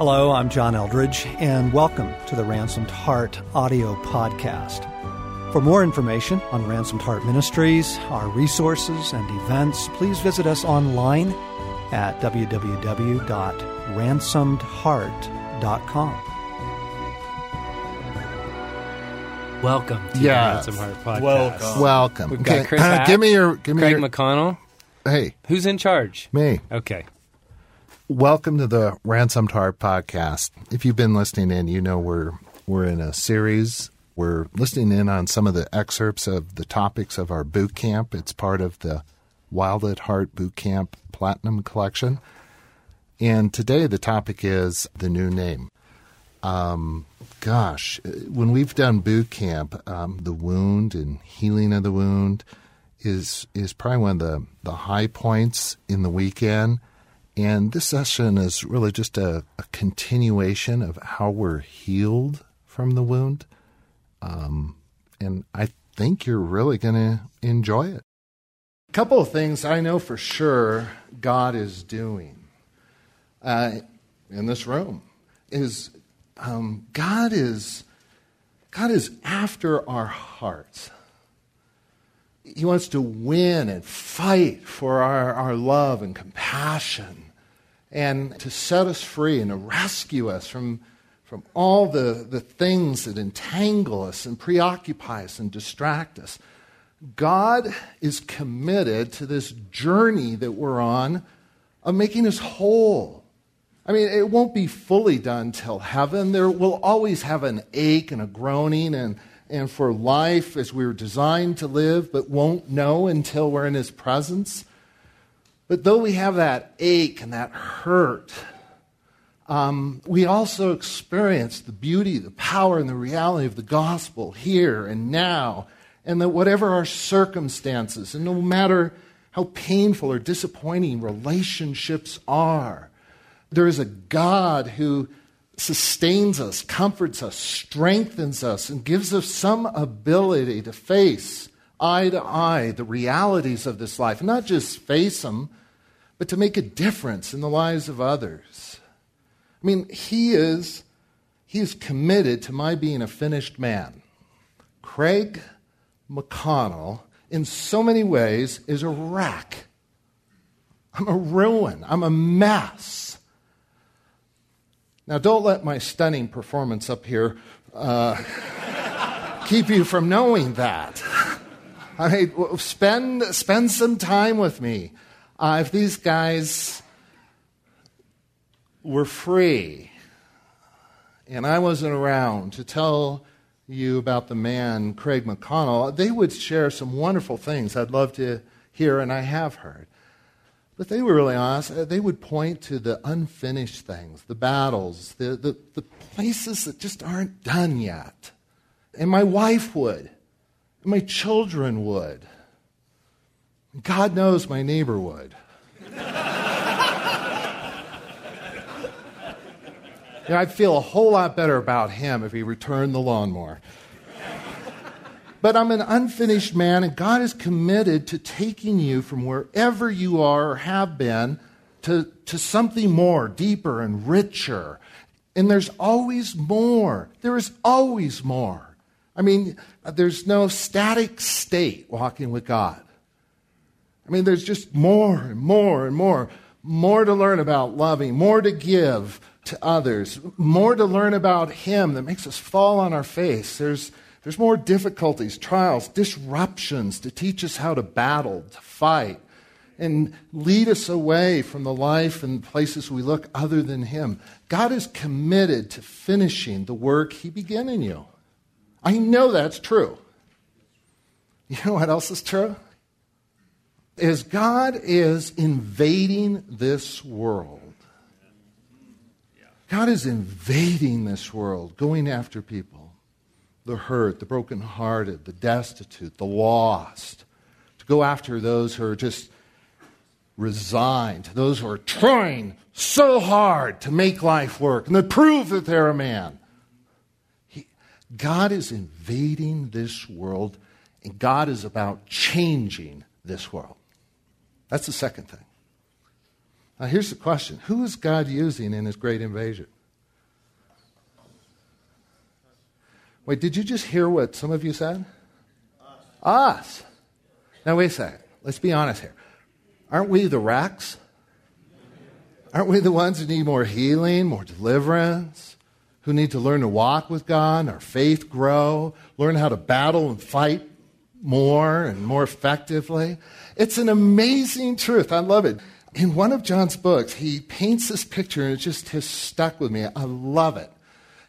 Hello, I'm John Eldredge, and welcome to the Ransomed Heart audio podcast. For more information on Ransomed Heart Ministries, our resources, and events, please visit us online at www.ransomedheart.com. Welcome to Yes. the Ransom Heart podcast. Welcome. Welcome. We've got Okay, Chris uh, Hack, give me your give me Craig your McConnell. hey Who's in charge? me. Okay. Welcome to the Ransomed Heart podcast. If you've been listening in, you know we're we're in a series. We're listening in on some of the excerpts of the topics of our boot camp. It's part of the Wild at Heart Boot Camp Platinum Collection. And today the topic is the new name. Um, gosh, when we've done boot camp, um, the wound and healing of the wound is is probably one of the, the high points in the weekend. And this session is really just a, a continuation of how we're healed from the wound. Um, and I think you're really going to enjoy it. A couple of things I know for sure God is doing uh, in this room is um, God is God is after our hearts. He wants to win and fight for our, our love and compassion and to set us free and to rescue us from, from all the, the things that entangle us and preoccupy us and distract us. God is committed to this journey that we're on of making us whole. I mean, it won't be fully done till heaven. There will always have an ache and a groaning and, and for life as we were designed to live, but won't know until we're in His presence. But though we have that ache and that hurt, um, we also experience the beauty, the power, and the reality of the gospel here and now. And that whatever our circumstances, and no matter how painful or disappointing relationships are, there is a God who sustains us, comforts us, strengthens us, and gives us some ability to face eye to eye the realities of this life. And not just face them, but to make a difference in the lives of others. I mean, he is, he is committed to my being a finished man. Craig McConnell, in so many ways, is a wreck. I'm a ruin. I'm a mess. Now, don't let my stunning performance up here uh, keep you from knowing that. I mean, spend, spend some time with me. Uh, if these guys were free and I wasn't around to tell you about the man, Craig McConnell, they would share some wonderful things I'd love to hear, and I have heard. But they were really honest. Uh, They would point to the unfinished things, the battles, the, the, the places that just aren't done yet. And my wife would, and my children would. God knows my neighbor would. You know, I'd feel a whole lot better about him if he returned the lawnmower. But I'm an unfinished man, and God is committed to taking you from wherever you are or have been to, to something more, deeper and richer. And there's always more. There is always more. I mean, there's no static state walking with God. I mean, there's just more and more and more. More to learn about loving, more to give to others, more to learn about Him that makes us fall on our face. There's, there's more difficulties, trials, disruptions to teach us how to battle, to fight, and lead us away from the life and places we look other than Him. God is committed to finishing the work He began in you. I know that's true. You know what else is true? Is God is invading this world. God is invading this world, going after people the hurt, the brokenhearted, the destitute, the lost, to go after those who are just resigned, those who are trying so hard to make life work and to prove that they're a man. He, God is invading this world, and God is about changing this world. That's the second thing. Now, here's the question Who is God using in his great invasion? Wait, did you just hear what some of you said? Us. Us. Now, wait a second. Let's be honest here. Aren't we the wrecks? Aren't we the ones who need more healing, more deliverance, who need to learn to walk with God, our faith grow, learn how to battle and fight more and more effectively? It's an amazing truth. I love it. In one of John's books, he paints this picture and it just has stuck with me. I love it.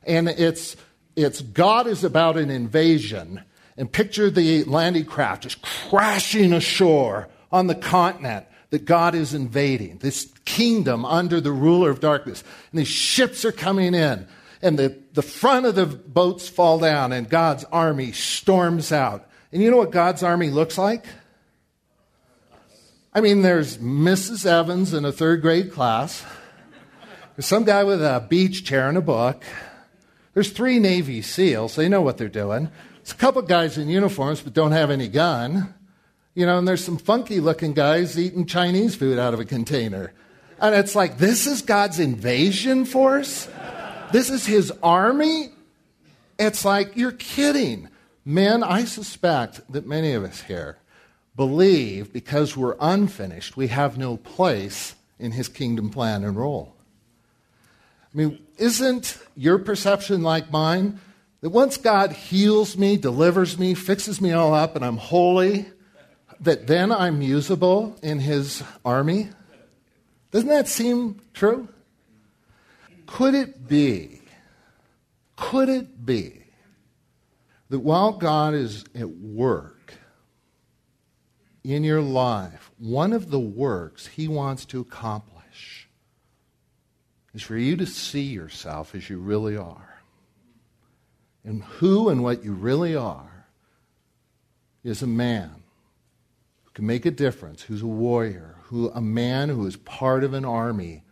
And it's, it's God is about an invasion. And picture the landing craft just crashing ashore on the continent that God is invading, this kingdom under the ruler of darkness. And these ships are coming in, and the, the front of the boats fall down, and God's army storms out. And you know what God's army looks like? I mean, there's Mrs. Evans in a third grade class. There's some guy with a beach chair and a book. There's three Navy SEALs. They know what they're doing. There's a couple guys in uniforms but don't have any gun. You know, and there's some funky looking guys eating Chinese food out of a container. And it's like, this is God's invasion force? This is his army? It's like, you're kidding. Men, I suspect that many of us here believe because we're unfinished, we have no place in his kingdom plan and role. I mean, isn't your perception like mine? That once God heals me, delivers me, fixes me all up, and I'm holy, that then I'm usable in his army? Doesn't that seem true? Could it be, could it be that while God is at work in your life, one of the works he wants to accomplish is for you to see yourself as you really are? And who and what you really are is a man who can make a difference, who's a warrior, who a man who is part of an army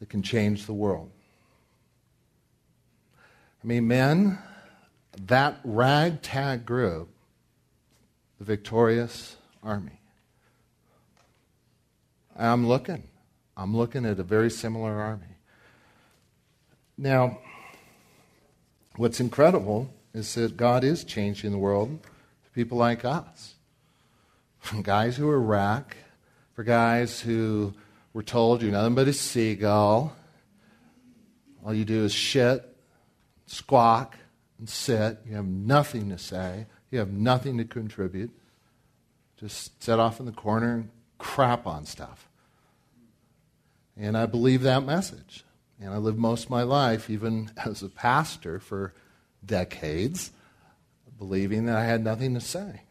that can change the world. I mean, men, that ragtag group, the victorious army. I'm looking. I'm looking at a very similar army. Now, what's incredible is that God is changing the world to people like us from guys who are wreck, for guys who were told you're nothing but a seagull. All you do is shit, squawk, and sit. You have nothing to say. You have nothing to contribute. Just sit off in the corner and crap on stuff. And I believe that message. And I lived most of my life, even as a pastor for decades, believing that I had nothing to say.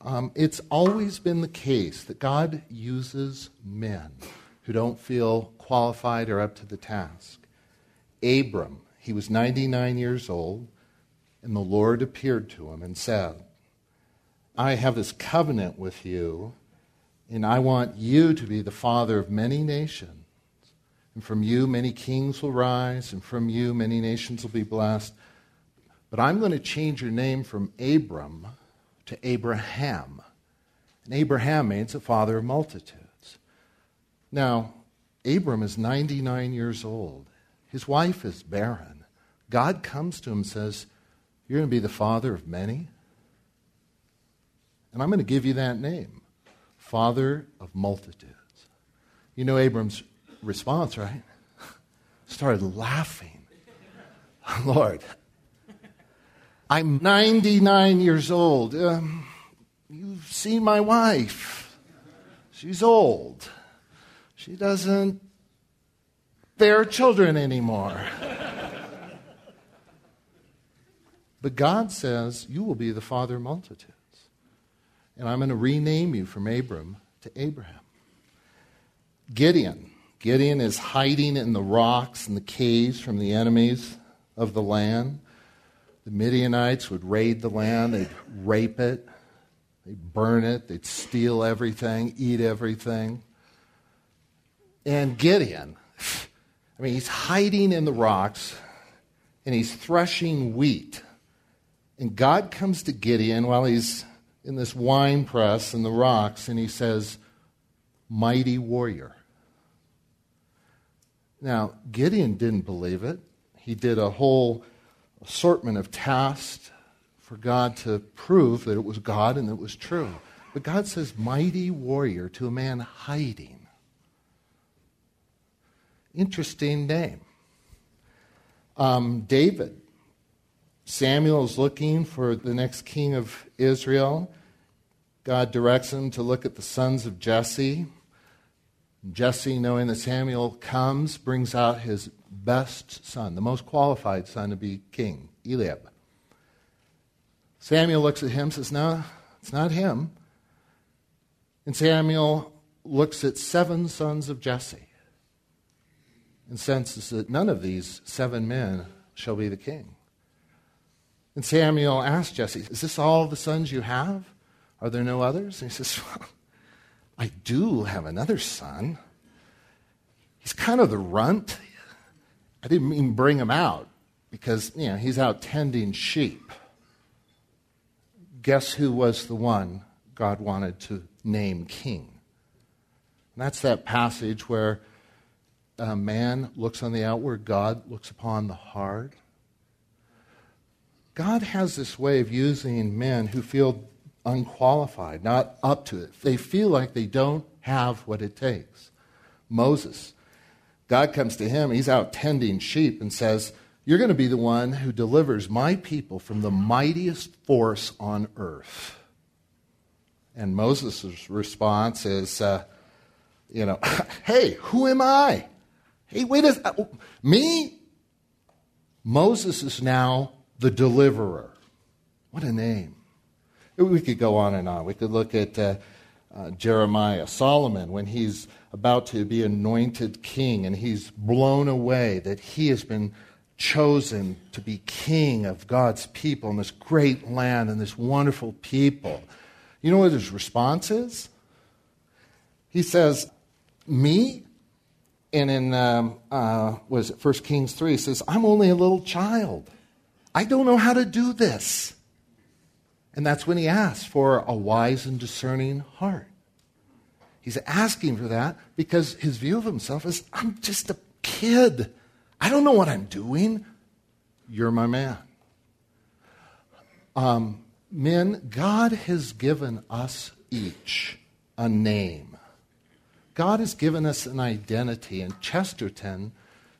Um, it's always been the case that God uses men who don't feel qualified or up to the task. Abram, he was 99 years old, and the Lord appeared to him and said, I have this covenant with you, and I want you to be the father of many nations. And from you, many kings will rise, and from you, many nations will be blessed. But I'm going to change your name from Abram to Abraham. And Abraham means a father of multitudes. Now, Abram is 99 years old. His wife is barren. God comes to him and says, You're going to be the father of many. And I'm going to give you that name Father of Multitudes. You know Abram's response, right? Started laughing. Lord, I'm 99 years old. Um, you've seen my wife. She's old. She doesn't bear children anymore. but God says, You will be the father of multitudes. And I'm going to rename you from Abram to Abraham. Gideon. Gideon is hiding in the rocks and the caves from the enemies of the land. The Midianites would raid the land, they'd rape it, they'd burn it, they'd steal everything, eat everything. And Gideon, I mean, he's hiding in the rocks and he's threshing wheat. And God comes to Gideon while he's in this wine press in the rocks and he says, Mighty warrior. Now, Gideon didn't believe it. He did a whole assortment of tasks for God to prove that it was God and that it was true. But God says, mighty warrior to a man hiding. Interesting name. Um, David. Samuel is looking for the next king of Israel. God directs him to look at the sons of Jesse. Jesse, knowing that Samuel comes, brings out his best son, the most qualified son to be king, Eliab. Samuel looks at him and says, No, it's not him. And Samuel looks at seven sons of Jesse and senses that none of these seven men shall be the king. And Samuel asks Jesse, Is this all the sons you have? Are there no others? And he says, well, I do have another son. He's kind of the runt. I didn't even bring him out because, you know, he's out tending sheep. Guess who was the one God wanted to name king? And that's that passage where a man looks on the outward, God looks upon the heart. God has this way of using men who feel unqualified, not up to it. They feel like they don't have what it takes. Moses, God comes to him, he's out tending sheep, and says, You're going to be the one who delivers my people from the mightiest force on earth. And Moses' response is, uh, You know, hey, who am I? Hey, wait a uh, me? Moses is now the deliverer. What a name. We could go on and on. We could look at uh, uh, Jeremiah, Solomon, when he's about to be anointed king and he's blown away that he has been chosen to be king of God's people in this great land and this wonderful people. You know what his response is? He says, Me? And in, um, uh, was it 1 Kings 3, he says, I'm only a little child. I don't know how to do this. And that's when he asks for a wise and discerning heart. He's asking for that because his view of himself is I'm just a kid. I don't know what I'm doing. You're my man. Um, men, God has given us each a name. God has given us an identity. And Chesterton,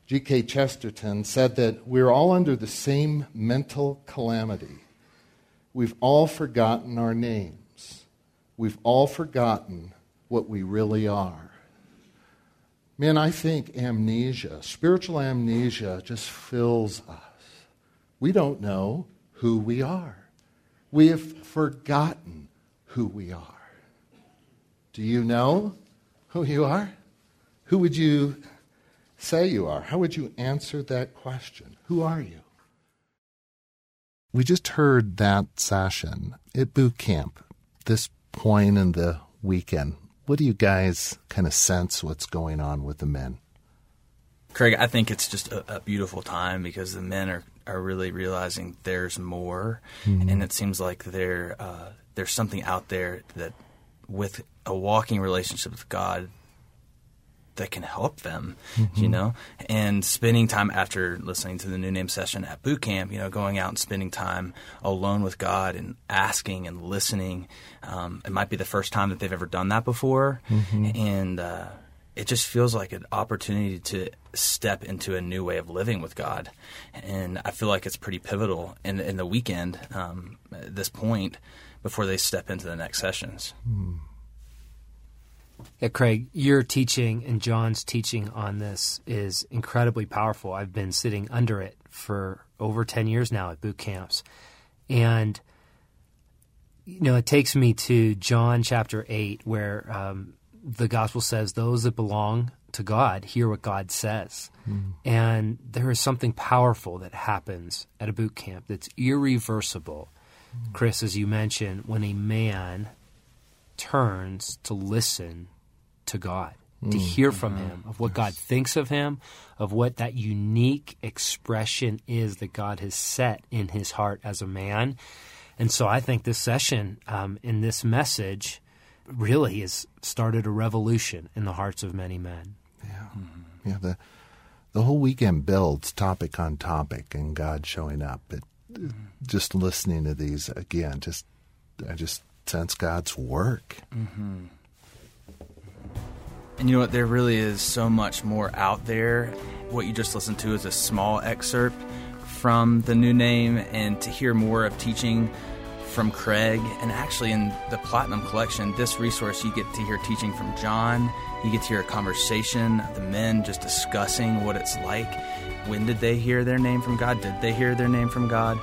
G.K. Chesterton, said that we're all under the same mental calamity. We've all forgotten our names. We've all forgotten what we really are. Man, I think amnesia, spiritual amnesia, just fills us. We don't know who we are. We have forgotten who we are. Do you know who you are? Who would you say you are? How would you answer that question? Who are you? We just heard that session at boot camp, this point in the weekend. What do you guys kind of sense what's going on with the men? Craig, I think it's just a, a beautiful time because the men are, are really realizing there's more, mm-hmm. and it seems like there uh, there's something out there that with a walking relationship with God that can help them, mm-hmm. you know, and spending time after listening to the new name session at boot camp, you know, going out and spending time alone with God and asking and listening. Um, it might be the first time that they've ever done that before, mm-hmm. and uh, it just feels like an opportunity to step into a new way of living with God, and I feel like it's pretty pivotal in, in the weekend um, at this point before they step into the next sessions. Mm. Yeah, Craig, your teaching and John's teaching on this is incredibly powerful. I've been sitting under it for over 10 years now at boot camps. And, you know, it takes me to John chapter 8, where um, the gospel says, Those that belong to God hear what God says. Mm. And there is something powerful that happens at a boot camp that's irreversible. Mm. Chris, as you mentioned, when a man turns to listen to God, mm. to hear from mm-hmm. Him, of what God thinks of him, of what that unique expression is that God has set in his heart as a man. And so I think this session um, in this message really has started a revolution in the hearts of many men. Yeah. Mm-hmm. Yeah. The, the whole weekend builds topic on topic and God showing up. It, mm-hmm. Just listening to these again, just I just sense God's work. Mm-hmm. And you know what? There really is so much more out there. What you just listened to is a small excerpt from the new name, and to hear more of teaching from Craig, and actually in the Platinum Collection, this resource you get to hear teaching from John. You get to hear a conversation, the men just discussing what it's like. When did they hear their name from God? Did they hear their name from God?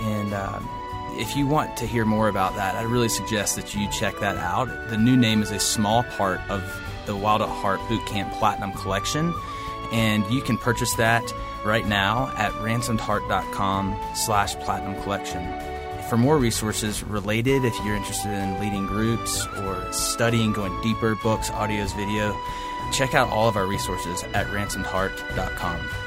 And um, if you want to hear more about that, I really suggest that you check that out. The new name is a small part of the Wild at Heart Bootcamp Platinum Collection, and you can purchase that right now at ransomedheart.com slash platinum collection. For more resources related, if you're interested in leading groups or studying, going deeper, books, audios, video, check out all of our resources at ransomedheart.com.